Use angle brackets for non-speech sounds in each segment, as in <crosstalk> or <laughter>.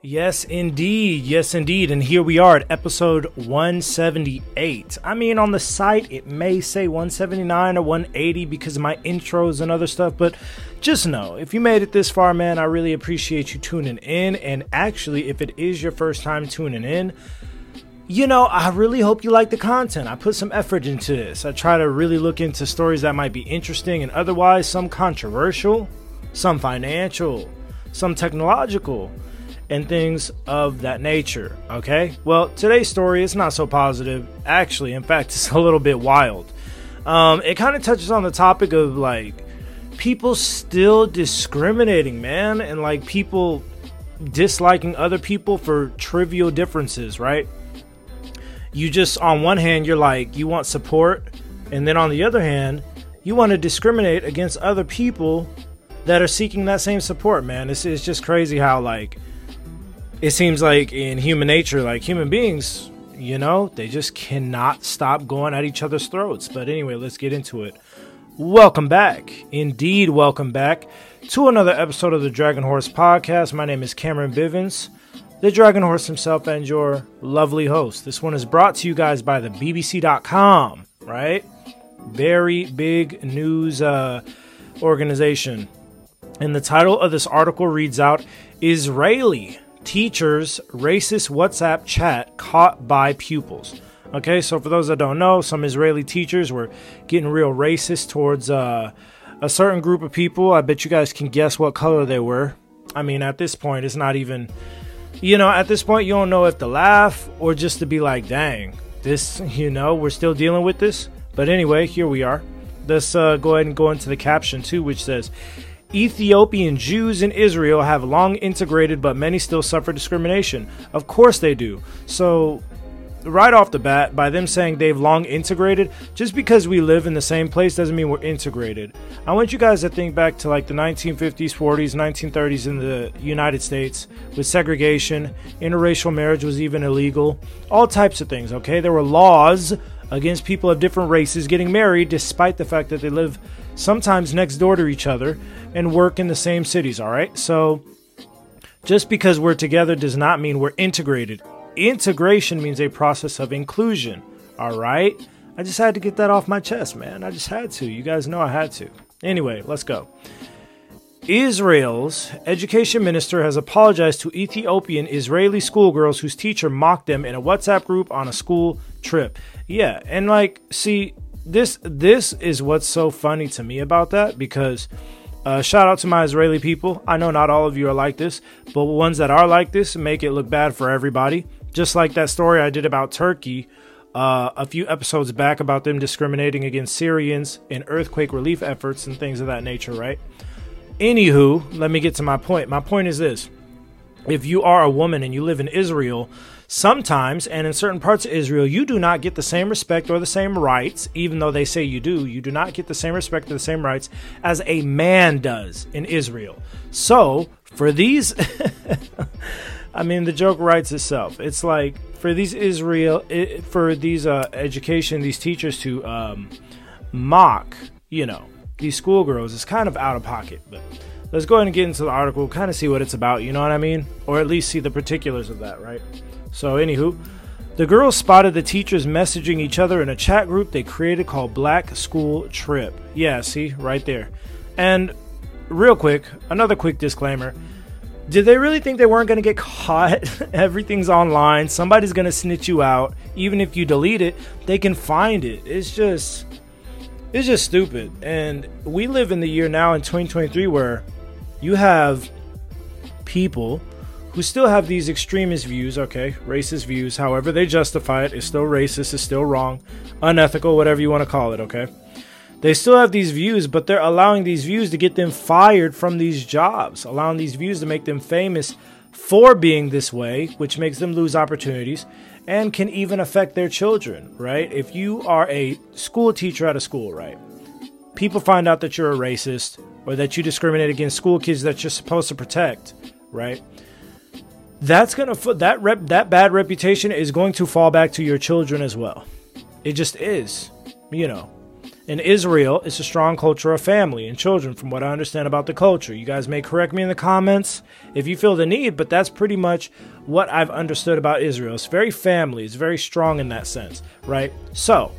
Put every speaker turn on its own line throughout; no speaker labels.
Yes, indeed. Yes, indeed. And here we are at episode 178. I mean, on the site, it may say 179 or 180 because of my intros and other stuff, but just know if you made it this far, man, I really appreciate you tuning in. And actually, if it is your first time tuning in, you know, I really hope you like the content. I put some effort into this. I try to really look into stories that might be interesting and otherwise, some controversial, some financial, some technological and things of that nature. Okay? Well, today's story is not so positive. Actually, in fact, <laughs> it's a little bit wild. Um, it kind of touches on the topic of like people still discriminating, man, and like people disliking other people for trivial differences, right? You just, on one hand, you're like, you want support, and then on the other hand, you want to discriminate against other people that are seeking that same support, man. It's, it's just crazy how, like, it seems like in human nature, like human beings, you know, they just cannot stop going at each other's throats. But anyway, let's get into it. Welcome back. Indeed, welcome back to another episode of the Dragon Horse Podcast. My name is Cameron Bivens, the Dragon Horse himself, and your lovely host. This one is brought to you guys by the BBC.com, right? Very big news uh, organization. And the title of this article reads out Israeli teachers racist WhatsApp chat caught by pupils. Okay, so for those that don't know, some Israeli teachers were getting real racist towards uh, a certain group of people. I bet you guys can guess what color they were. I mean, at this point, it's not even, you know, at this point, you don't know if to laugh or just to be like, dang, this, you know, we're still dealing with this. But anyway, here we are. Let's uh, go ahead and go into the caption too, which says, Ethiopian Jews in Israel have long integrated, but many still suffer discrimination. Of course they do. So, right off the bat, by them saying they've long integrated, just because we live in the same place doesn't mean we're integrated. I want you guys to think back to like the 1950s, 40s, 1930s in the United States with segregation, interracial marriage was even illegal, all types of things, okay? There were laws against people of different races getting married despite the fact that they live sometimes next door to each other and work in the same cities, all right? So just because we're together does not mean we're integrated. Integration means a process of inclusion, all right? I just had to get that off my chest, man. I just had to. You guys know I had to. Anyway, let's go. Israel's education minister has apologized to Ethiopian Israeli schoolgirls whose teacher mocked them in a WhatsApp group on a school trip. Yeah, and like, see, this this is what's so funny to me about that because uh, shout out to my Israeli people. I know not all of you are like this, but ones that are like this make it look bad for everybody. Just like that story I did about Turkey uh, a few episodes back about them discriminating against Syrians in earthquake relief efforts and things of that nature, right? Anywho, let me get to my point. My point is this if you are a woman and you live in Israel, sometimes and in certain parts of Israel, you do not get the same respect or the same rights, even though they say you do. You do not get the same respect or the same rights as a man does in Israel. So, for these, <laughs> I mean, the joke writes itself. It's like for these Israel, for these uh, education, these teachers to um, mock, you know, these schoolgirls is kind of out of pocket. But let's go ahead and get into the article, kind of see what it's about, you know what I mean? Or at least see the particulars of that, right? So, anywho, the girls spotted the teachers messaging each other in a chat group they created called Black School Trip. Yeah, see, right there. And real quick, another quick disclaimer. Did they really think they weren't going to get caught? <laughs> Everything's online. Somebody's going to snitch you out. Even if you delete it, they can find it. It's just it's just stupid. And we live in the year now in 2023 where you have people who still have these extremist views, okay, racist views, however they justify it, it, is still racist, is still wrong, unethical, whatever you want to call it, okay? They still have these views, but they're allowing these views to get them fired from these jobs, allowing these views to make them famous for being this way, which makes them lose opportunities and can even affect their children, right? If you are a school teacher at a school, right? People find out that you're a racist or that you discriminate against school kids that you're supposed to protect, right? that's gonna that rep that bad reputation is going to fall back to your children as well. It just is, you know. In Israel, it's a strong culture of family and children, from what I understand about the culture. You guys may correct me in the comments if you feel the need, but that's pretty much what I've understood about Israel. It's very family, it's very strong in that sense, right? So,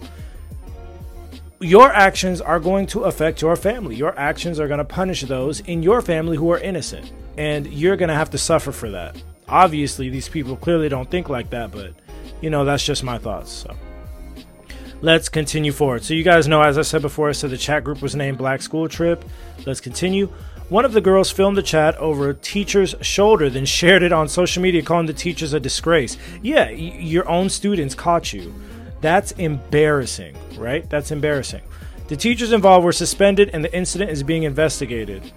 your actions are going to affect your family. Your actions are going to punish those in your family who are innocent, and you're going to have to suffer for that. Obviously, these people clearly don't think like that, but you know, that's just my thoughts. So let's continue forward. So, you guys know, as I said before, said the chat group was named Black School Trip. Let's continue. One of the girls filmed the chat over a teacher's shoulder, then shared it on social media, calling the teachers a disgrace. Yeah, y- your own students caught you. That's embarrassing, right? That's embarrassing. The teachers involved were suspended and the incident is being investigated.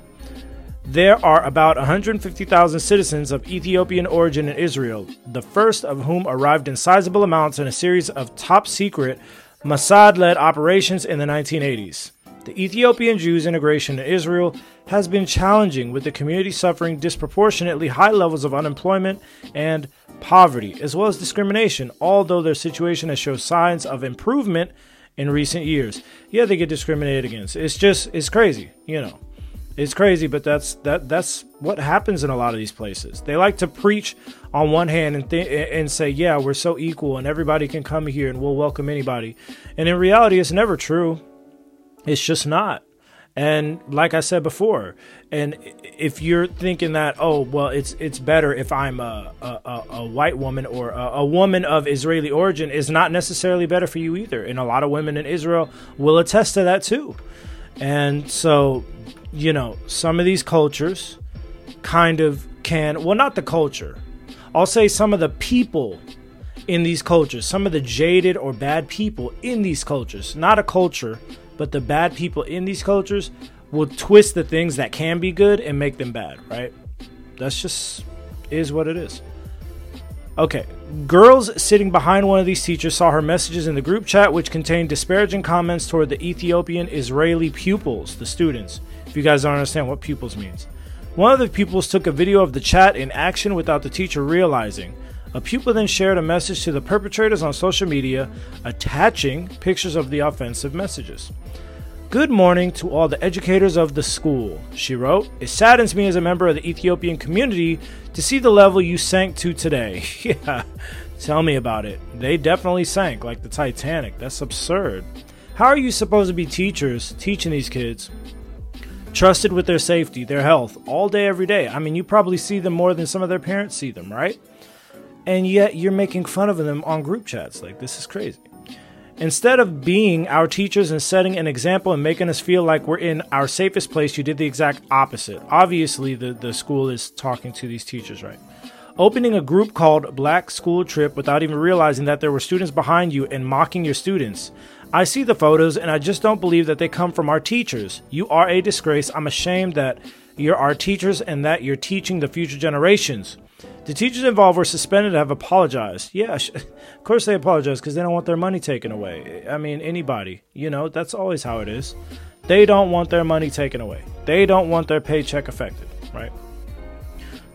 There are about 150,000 citizens of Ethiopian origin in Israel, the first of whom arrived in sizable amounts in a series of top secret Mossad led operations in the 1980s. The Ethiopian Jews' integration in Israel has been challenging, with the community suffering disproportionately high levels of unemployment and poverty, as well as discrimination, although their situation has shown signs of improvement in recent years. Yeah, they get discriminated against. It's just, it's crazy, you know. It's crazy, but that's that that's what happens in a lot of these places. They like to preach on one hand and th- and say, "Yeah, we're so equal and everybody can come here and we'll welcome anybody." And in reality, it's never true. It's just not. And like I said before, and if you're thinking that, oh well, it's it's better if I'm a a, a white woman or a, a woman of Israeli origin, is not necessarily better for you either. And a lot of women in Israel will attest to that too. And so you know, some of these cultures kind of can, well, not the culture, I'll say some of the people in these cultures, some of the jaded or bad people in these cultures, not a culture, but the bad people in these cultures will twist the things that can be good and make them bad, right? That's just is what it is. Okay, girls sitting behind one of these teachers saw her messages in the group chat, which contained disparaging comments toward the Ethiopian Israeli pupils, the students if you guys don't understand what pupils means. One of the pupils took a video of the chat in action without the teacher realizing. A pupil then shared a message to the perpetrators on social media, attaching pictures of the offensive messages. Good morning to all the educators of the school, she wrote. It saddens me as a member of the Ethiopian community to see the level you sank to today. <laughs> yeah, tell me about it. They definitely sank like the Titanic. That's absurd. How are you supposed to be teachers teaching these kids trusted with their safety, their health, all day, every day. I mean, you probably see them more than some of their parents see them, right? And yet you're making fun of them on group chats. Like, this is crazy. Instead of being our teachers and setting an example and making us feel like we're in our safest place, you did the exact opposite. Obviously, the, the school is talking to these teachers, right? Opening a group called Black School Trip without even realizing that there were students behind you and mocking your students. I see the photos and I just don't believe that they come from our teachers. You are a disgrace. I'm ashamed that you're our teachers and that you're teaching the future generations. The teachers involved were suspended have apologized. Yeah, <laughs> of course they apologize because they don't want their money taken away. I mean, anybody, you know, that's always how it is. They don't want their money taken away, they don't want their paycheck affected, right?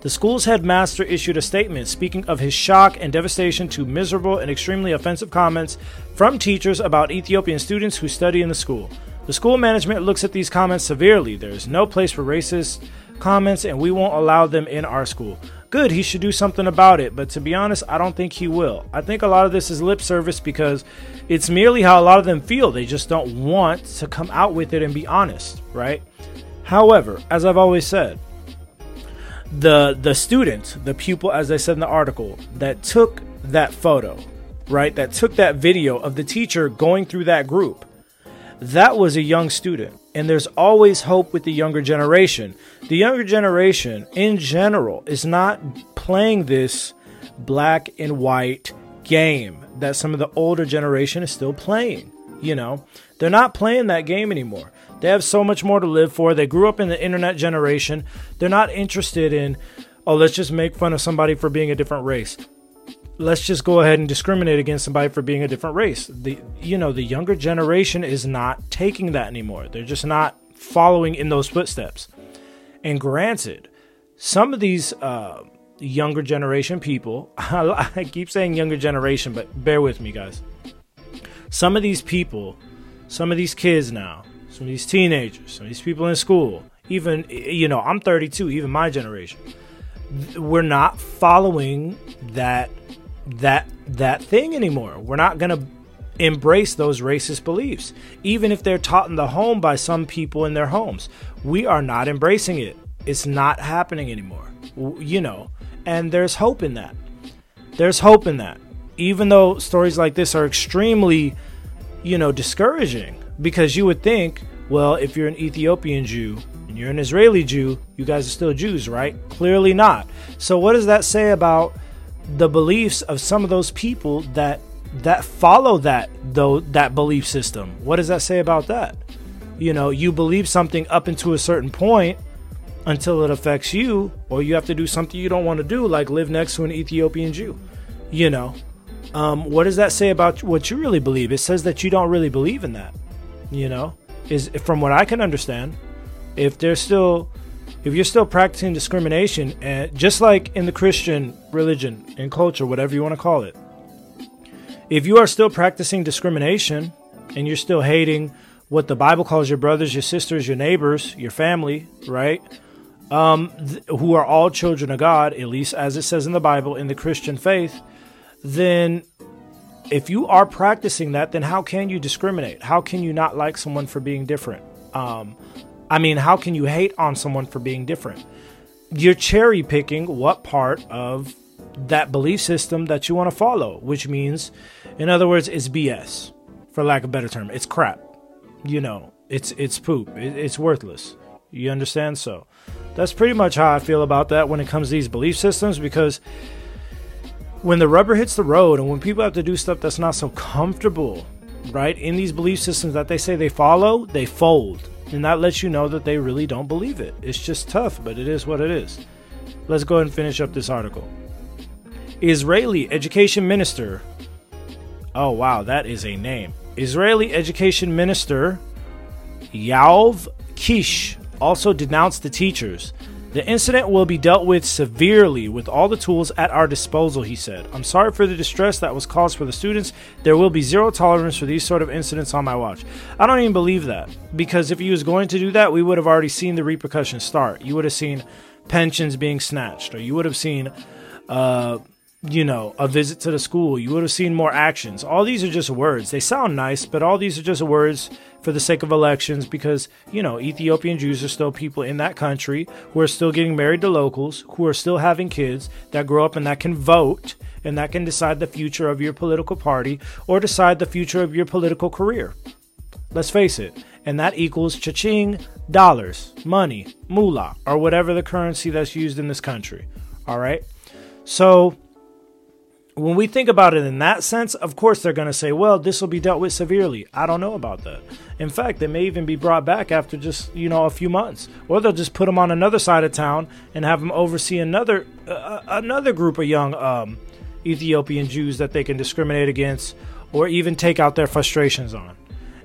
The school's headmaster issued a statement speaking of his shock and devastation to miserable and extremely offensive comments from teachers about Ethiopian students who study in the school. The school management looks at these comments severely. There is no place for racist comments, and we won't allow them in our school. Good, he should do something about it, but to be honest, I don't think he will. I think a lot of this is lip service because it's merely how a lot of them feel. They just don't want to come out with it and be honest, right? However, as I've always said, the the student, the pupil, as I said in the article, that took that photo, right? That took that video of the teacher going through that group. That was a young student. And there's always hope with the younger generation. The younger generation, in general, is not playing this black and white game that some of the older generation is still playing. You know, they're not playing that game anymore. They have so much more to live for. They grew up in the internet generation. They're not interested in, oh, let's just make fun of somebody for being a different race. Let's just go ahead and discriminate against somebody for being a different race. The you know, the younger generation is not taking that anymore. They're just not following in those footsteps. And granted, some of these uh, younger generation people. <laughs> I keep saying younger generation, but bear with me, guys. Some of these people, some of these kids now, some of these teenagers, some of these people in school, even, you know, I'm 32, even my generation, we're not following that that that thing anymore. We're not going to embrace those racist beliefs, even if they're taught in the home by some people in their homes. We are not embracing it. It's not happening anymore. You know, and there's hope in that. There's hope in that. Even though stories like this are extremely, you know, discouraging because you would think, well, if you're an Ethiopian Jew and you're an Israeli Jew, you guys are still Jews, right? Clearly not. So what does that say about the beliefs of some of those people that that follow that though that belief system? What does that say about that? You know, you believe something up into a certain point until it affects you, or you have to do something you don't want to do, like live next to an Ethiopian Jew. You know, um, what does that say about what you really believe? It says that you don't really believe in that. You know, is from what I can understand, if there's still, if you're still practicing discrimination, and just like in the Christian religion and culture, whatever you want to call it, if you are still practicing discrimination and you're still hating what the Bible calls your brothers, your sisters, your neighbors, your family, right? um, th- who are all children of God, at least as it says in the Bible, in the Christian faith, then if you are practicing that, then how can you discriminate? How can you not like someone for being different? Um, I mean, how can you hate on someone for being different? You're cherry picking what part of that belief system that you want to follow, which means, in other words, it's BS, for lack of a better term. It's crap. You know, it's it's poop. It's worthless. You understand? So, that's pretty much how I feel about that when it comes to these belief systems because when the rubber hits the road and when people have to do stuff that's not so comfortable, right, in these belief systems that they say they follow, they fold. And that lets you know that they really don't believe it. It's just tough, but it is what it is. Let's go ahead and finish up this article. Israeli education minister. Oh, wow, that is a name. Israeli education minister Yoav Kisch also denounced the teachers. The incident will be dealt with severely with all the tools at our disposal, he said. I'm sorry for the distress that was caused for the students. There will be zero tolerance for these sort of incidents on my watch. I don't even believe that because if he was going to do that, we would have already seen the repercussions start. You would have seen pensions being snatched, or you would have seen uh, you know, a visit to the school, you would have seen more actions. All these are just words. They sound nice, but all these are just words for the sake of elections because, you know, Ethiopian Jews are still people in that country who are still getting married to locals, who are still having kids that grow up and that can vote and that can decide the future of your political party or decide the future of your political career. Let's face it. And that equals cha-ching, dollars, money, moolah, or whatever the currency that's used in this country. All right? So, when we think about it in that sense, of course they're going to say, well, this will be dealt with severely. I don't know about that. In fact, they may even be brought back after just, you know, a few months. Or they'll just put them on another side of town and have them oversee another uh, uh, another group of young um, Ethiopian Jews that they can discriminate against or even take out their frustrations on.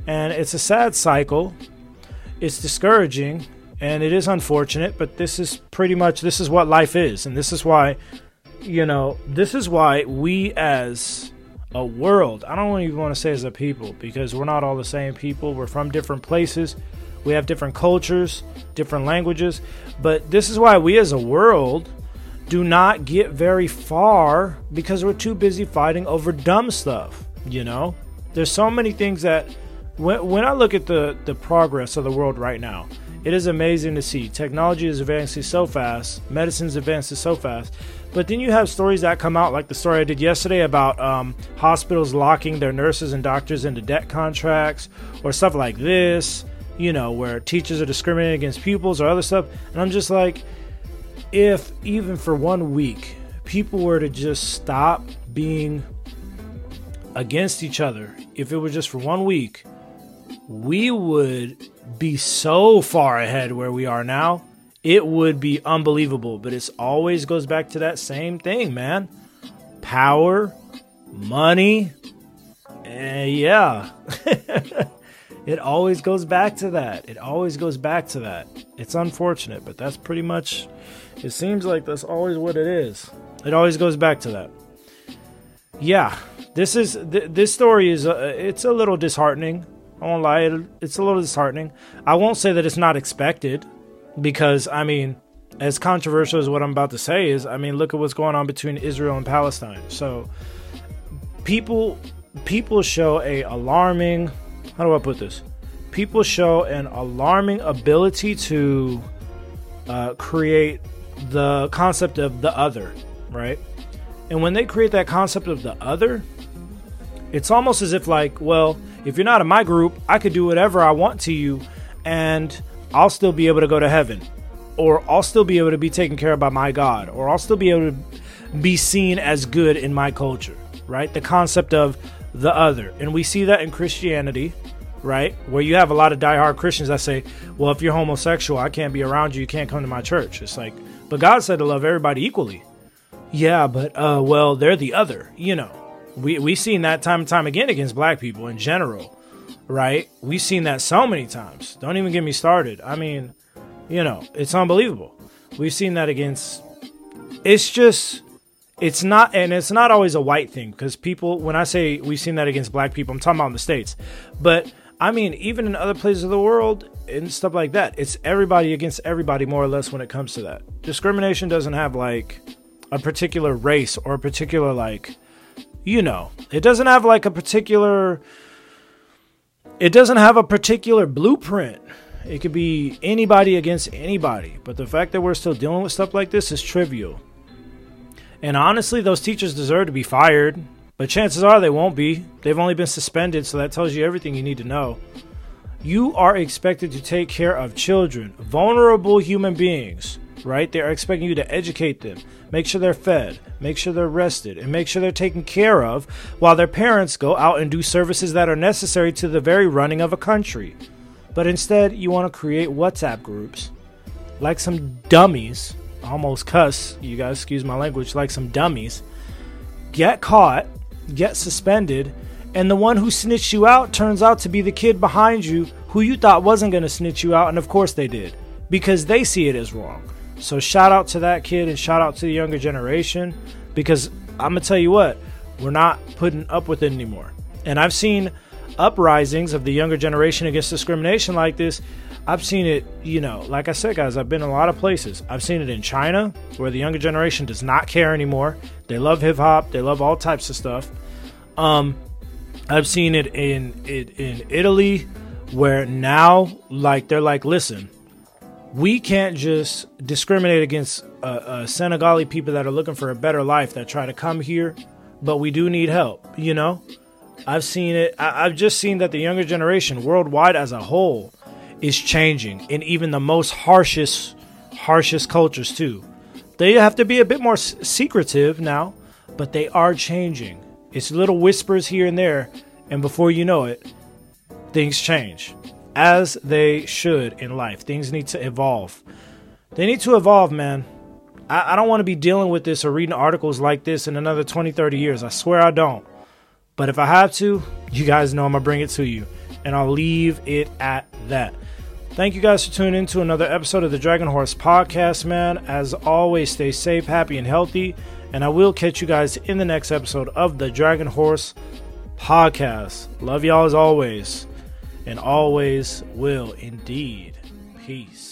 And it's a sad cycle. It's discouraging and it is unfortunate, but this is pretty much this is what life is and this is why you know, this is why we as a world, I don't even want to say as a people, because we're not all the same people. We're from different places. We have different cultures, different languages. But this is why we as a world do not get very far because we're too busy fighting over dumb stuff. You know, there's so many things that when, when I look at the, the progress of the world right now, it is amazing to see. Technology is advancing so fast, medicine's advancing so fast. But then you have stories that come out, like the story I did yesterday about um, hospitals locking their nurses and doctors into debt contracts, or stuff like this, you know, where teachers are discriminating against pupils or other stuff. And I'm just like, if even for one week people were to just stop being against each other, if it was just for one week, we would be so far ahead where we are now. It would be unbelievable, but it always goes back to that same thing, man. Power, money, yeah. <laughs> it always goes back to that. It always goes back to that. It's unfortunate, but that's pretty much. It seems like that's always what it is. It always goes back to that. Yeah, this is th- this story is uh, it's a little disheartening. I won't lie, it, it's a little disheartening. I won't say that it's not expected, because I mean, as controversial as what I'm about to say is, I mean, look at what's going on between Israel and Palestine. So, people people show a alarming how do I put this? People show an alarming ability to uh, create the concept of the other, right? And when they create that concept of the other, it's almost as if, like, well, if you're not in my group, I could do whatever I want to you and I'll still be able to go to heaven. Or I'll still be able to be taken care of by my God. Or I'll still be able to be seen as good in my culture, right? The concept of the other. And we see that in Christianity, right? Where you have a lot of diehard Christians that say, well, if you're homosexual, I can't be around you. You can't come to my church. It's like, but God said to love everybody equally. Yeah, but, uh, well, they're the other, you know. We, we've seen that time and time again against black people in general, right? We've seen that so many times. Don't even get me started. I mean, you know, it's unbelievable. We've seen that against, it's just, it's not and it's not always a white thing because people when i say we've seen that against black people i'm talking about in the states but i mean even in other places of the world and stuff like that it's everybody against everybody more or less when it comes to that discrimination doesn't have like a particular race or a particular like you know it doesn't have like a particular it doesn't have a particular blueprint it could be anybody against anybody but the fact that we're still dealing with stuff like this is trivial and honestly, those teachers deserve to be fired, but chances are they won't be. They've only been suspended, so that tells you everything you need to know. You are expected to take care of children, vulnerable human beings, right? They're expecting you to educate them, make sure they're fed, make sure they're rested, and make sure they're taken care of while their parents go out and do services that are necessary to the very running of a country. But instead, you want to create WhatsApp groups like some dummies almost cuss, you guys excuse my language, like some dummies, get caught, get suspended, and the one who snitched you out turns out to be the kid behind you who you thought wasn't going to snitch you out, and of course they did, because they see it as wrong. So shout out to that kid and shout out to the younger generation, because I'm to tell you what, we're not putting up with it anymore. And I've seen uprisings of the younger generation against discrimination like this I've seen it, you know, like I said, guys, I've been in a lot of places. I've seen it in China, where the younger generation does not care anymore. They love hip hop, they love all types of stuff. Um, I've seen it in, in in Italy, where now, like, they're like, listen, we can't just discriminate against uh, uh, Senegali people that are looking for a better life that try to come here, but we do need help, you know? I've seen it, I- I've just seen that the younger generation worldwide as a whole is changing in even the most harshest harshest cultures too. They have to be a bit more s- secretive now, but they are changing. It's little whispers here and there, and before you know it, things change. As they should in life. Things need to evolve. They need to evolve, man. I, I don't want to be dealing with this or reading articles like this in another 20, 30 years. I swear I don't. But if I have to, you guys know I'm going to bring it to you. And I'll leave it at that. Thank you guys for tuning in to another episode of the Dragon Horse Podcast, man. As always, stay safe, happy, and healthy. And I will catch you guys in the next episode of the Dragon Horse Podcast. Love y'all as always, and always will indeed. Peace.